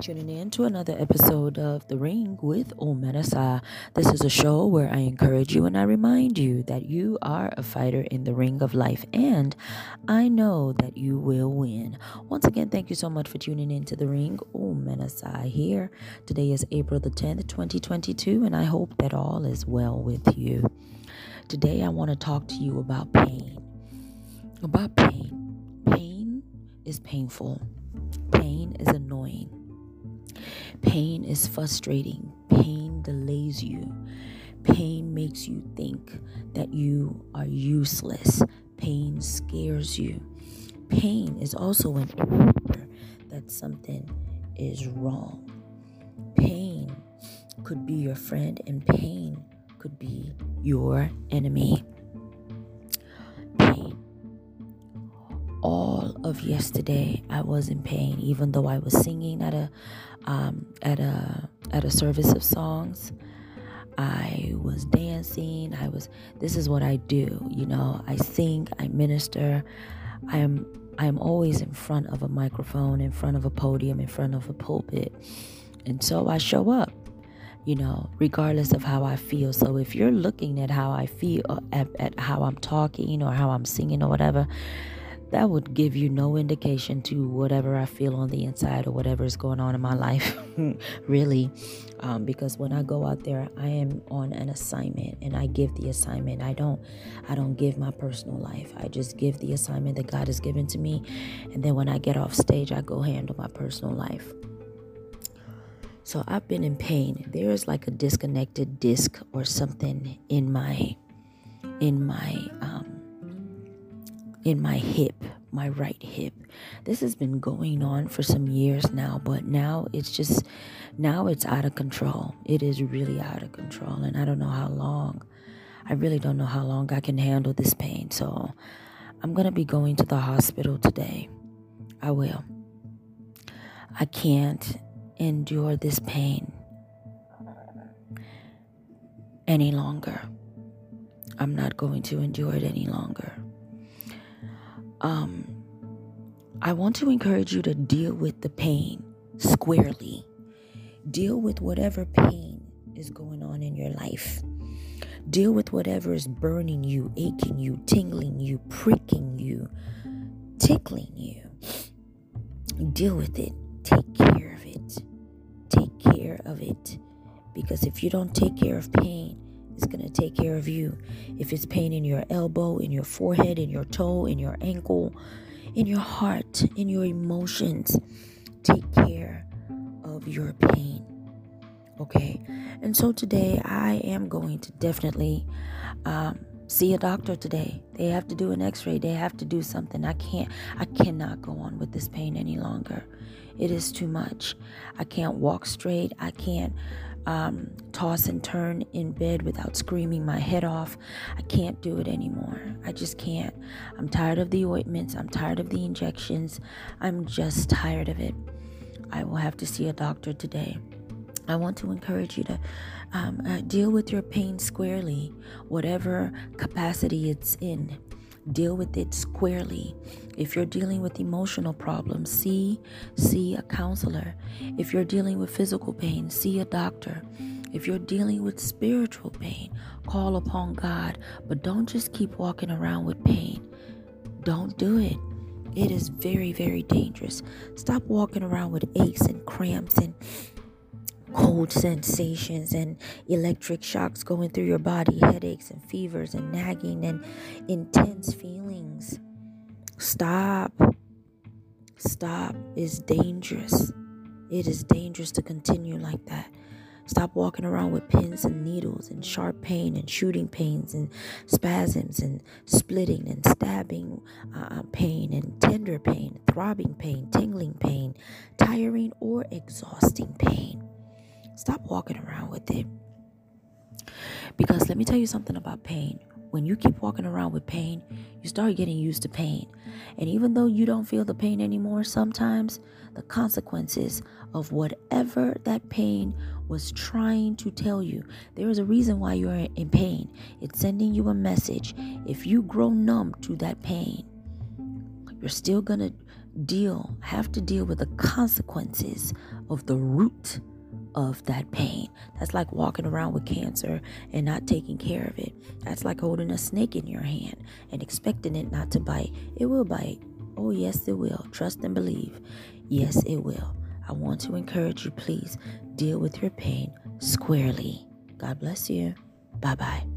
Tuning in to another episode of The Ring with Omenesa. This is a show where I encourage you and I remind you that you are a fighter in the ring of life and I know that you will win. Once again, thank you so much for tuning in to The Ring. Omenesa here. Today is April the 10th, 2022, and I hope that all is well with you. Today, I want to talk to you about pain. About pain. Pain is painful. Pain is annoying. Pain is frustrating. Pain delays you. Pain makes you think that you are useless. Pain scares you. Pain is also an indicator that something is wrong. Pain could be your friend, and pain could be your enemy. Of yesterday, I was in pain, even though I was singing at a um, at a at a service of songs. I was dancing. I was. This is what I do. You know, I sing. I minister. I am. I am always in front of a microphone, in front of a podium, in front of a pulpit, and so I show up. You know, regardless of how I feel. So if you're looking at how I feel, at, at how I'm talking, or how I'm singing, or whatever, that would give you no indication to whatever I feel on the inside or whatever is going on in my life, really. Um, because when I go out there, I am on an assignment and I give the assignment. I don't, I don't give my personal life. I just give the assignment that God has given to me, and then when I get off stage, I go handle my personal life. So I've been in pain. There is like a disconnected disc or something in my, in my. Um, in my hip, my right hip. This has been going on for some years now, but now it's just, now it's out of control. It is really out of control, and I don't know how long. I really don't know how long I can handle this pain. So I'm going to be going to the hospital today. I will. I can't endure this pain any longer. I'm not going to endure it any longer um, I want to encourage you to deal with the pain squarely. Deal with whatever pain is going on in your life. Deal with whatever is burning you, aching you, tingling you, pricking you, tickling you. Deal with it. Take care of it. Take care of it. Because if you don't take care of pain, take care of you. If it's pain in your elbow, in your forehead, in your toe, in your ankle, in your heart, in your emotions, take care of your pain. Okay. And so today I am going to definitely um, see a doctor today. They have to do an x-ray. They have to do something. I can't I cannot go on with this pain any longer. It is too much. I can't walk straight. I can't um, toss and turn in bed without screaming my head off. I can't do it anymore. I just can't. I'm tired of the ointments. I'm tired of the injections. I'm just tired of it. I will have to see a doctor today. I want to encourage you to um, uh, deal with your pain squarely, whatever capacity it's in deal with it squarely. If you're dealing with emotional problems, see see a counselor. If you're dealing with physical pain, see a doctor. If you're dealing with spiritual pain, call upon God, but don't just keep walking around with pain. Don't do it. It is very, very dangerous. Stop walking around with aches and cramps and cold sensations and electric shocks going through your body, headaches and fevers and nagging and intense feelings. Stop. Stop is dangerous. It is dangerous to continue like that. Stop walking around with pins and needles and sharp pain and shooting pains and spasms and splitting and stabbing uh, pain and tender pain, throbbing pain, tingling pain, tiring or exhausting pain. Stop walking around with it. Because let me tell you something about pain. When you keep walking around with pain, you start getting used to pain. And even though you don't feel the pain anymore, sometimes the consequences of whatever that pain was trying to tell you, there is a reason why you're in pain. It's sending you a message. If you grow numb to that pain, you're still going to deal, have to deal with the consequences of the root of that pain. That's like walking around with cancer and not taking care of it. That's like holding a snake in your hand and expecting it not to bite. It will bite. Oh, yes, it will. Trust and believe. Yes, it will. I want to encourage you, please deal with your pain squarely. God bless you. Bye bye.